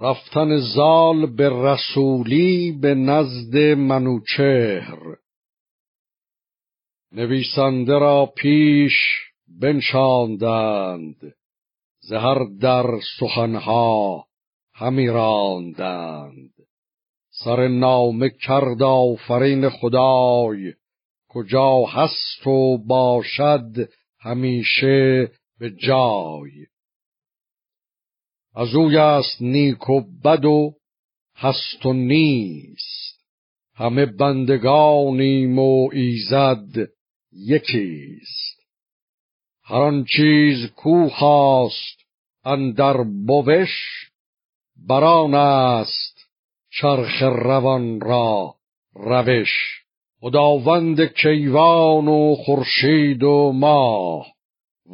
رفتن زال به رسولی به نزد منوچهر. نویسنده را پیش بنشاندند زهر در سخنها همی راندند. سر نامه کرد آفرین خدای کجا هست و باشد همیشه به جای. از اوی است نیک و بد و هست و نیست. همه بندگانیم و ایزد یکیست. هر آن چیز کو خواست اندر بوش بران است چرخ روان را روش. خداوند کیوان و خورشید و ماه.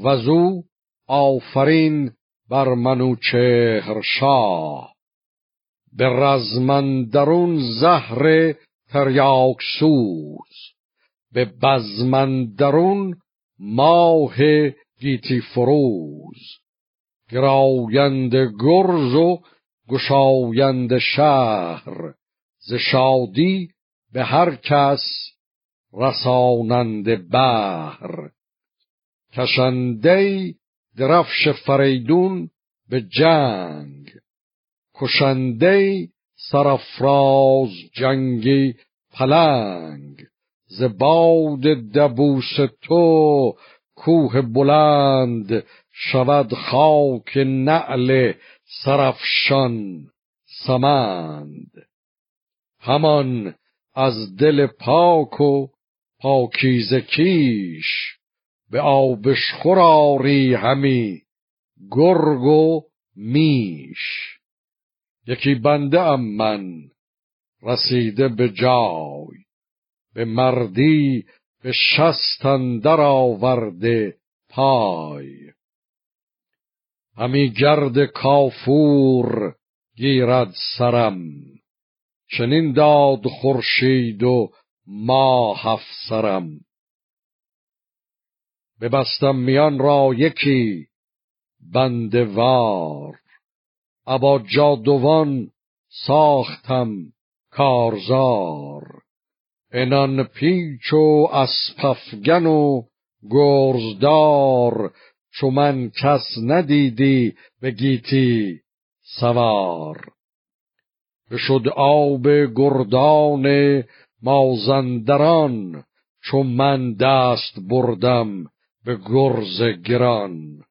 وزو آفرین بر منوچهر شاه. به رزمندرون زهر تریاک سوز. به بزمندرون ماه گیتی فروز. گراویند گرز و گشایند شهر. ز شادی به هر کس رسانند بهر. کشنده درفش فریدون به جنگ. کشنده سرفراز جنگی پلنگ. ز باد دبوس تو کوه بلند شود خاک نعل سرفشان سمند. همان از دل پاک و پاکیز کیش به آبش خوراری همی گرگ و میش. یکی بنده ام من رسیده به جای به مردی به شستن در آورده پای. همی گرد کافور گیرد سرم چنین داد خورشید و ماه افسرم. ببستم میان را یکی بندوار ابا جادوان ساختم کارزار. انان پیچ و اسپفگن و گرزدار. چو من کس ندیدی به گیتی سوار. بشد آب گردان مازندران چو من دست بردم به گرز گران.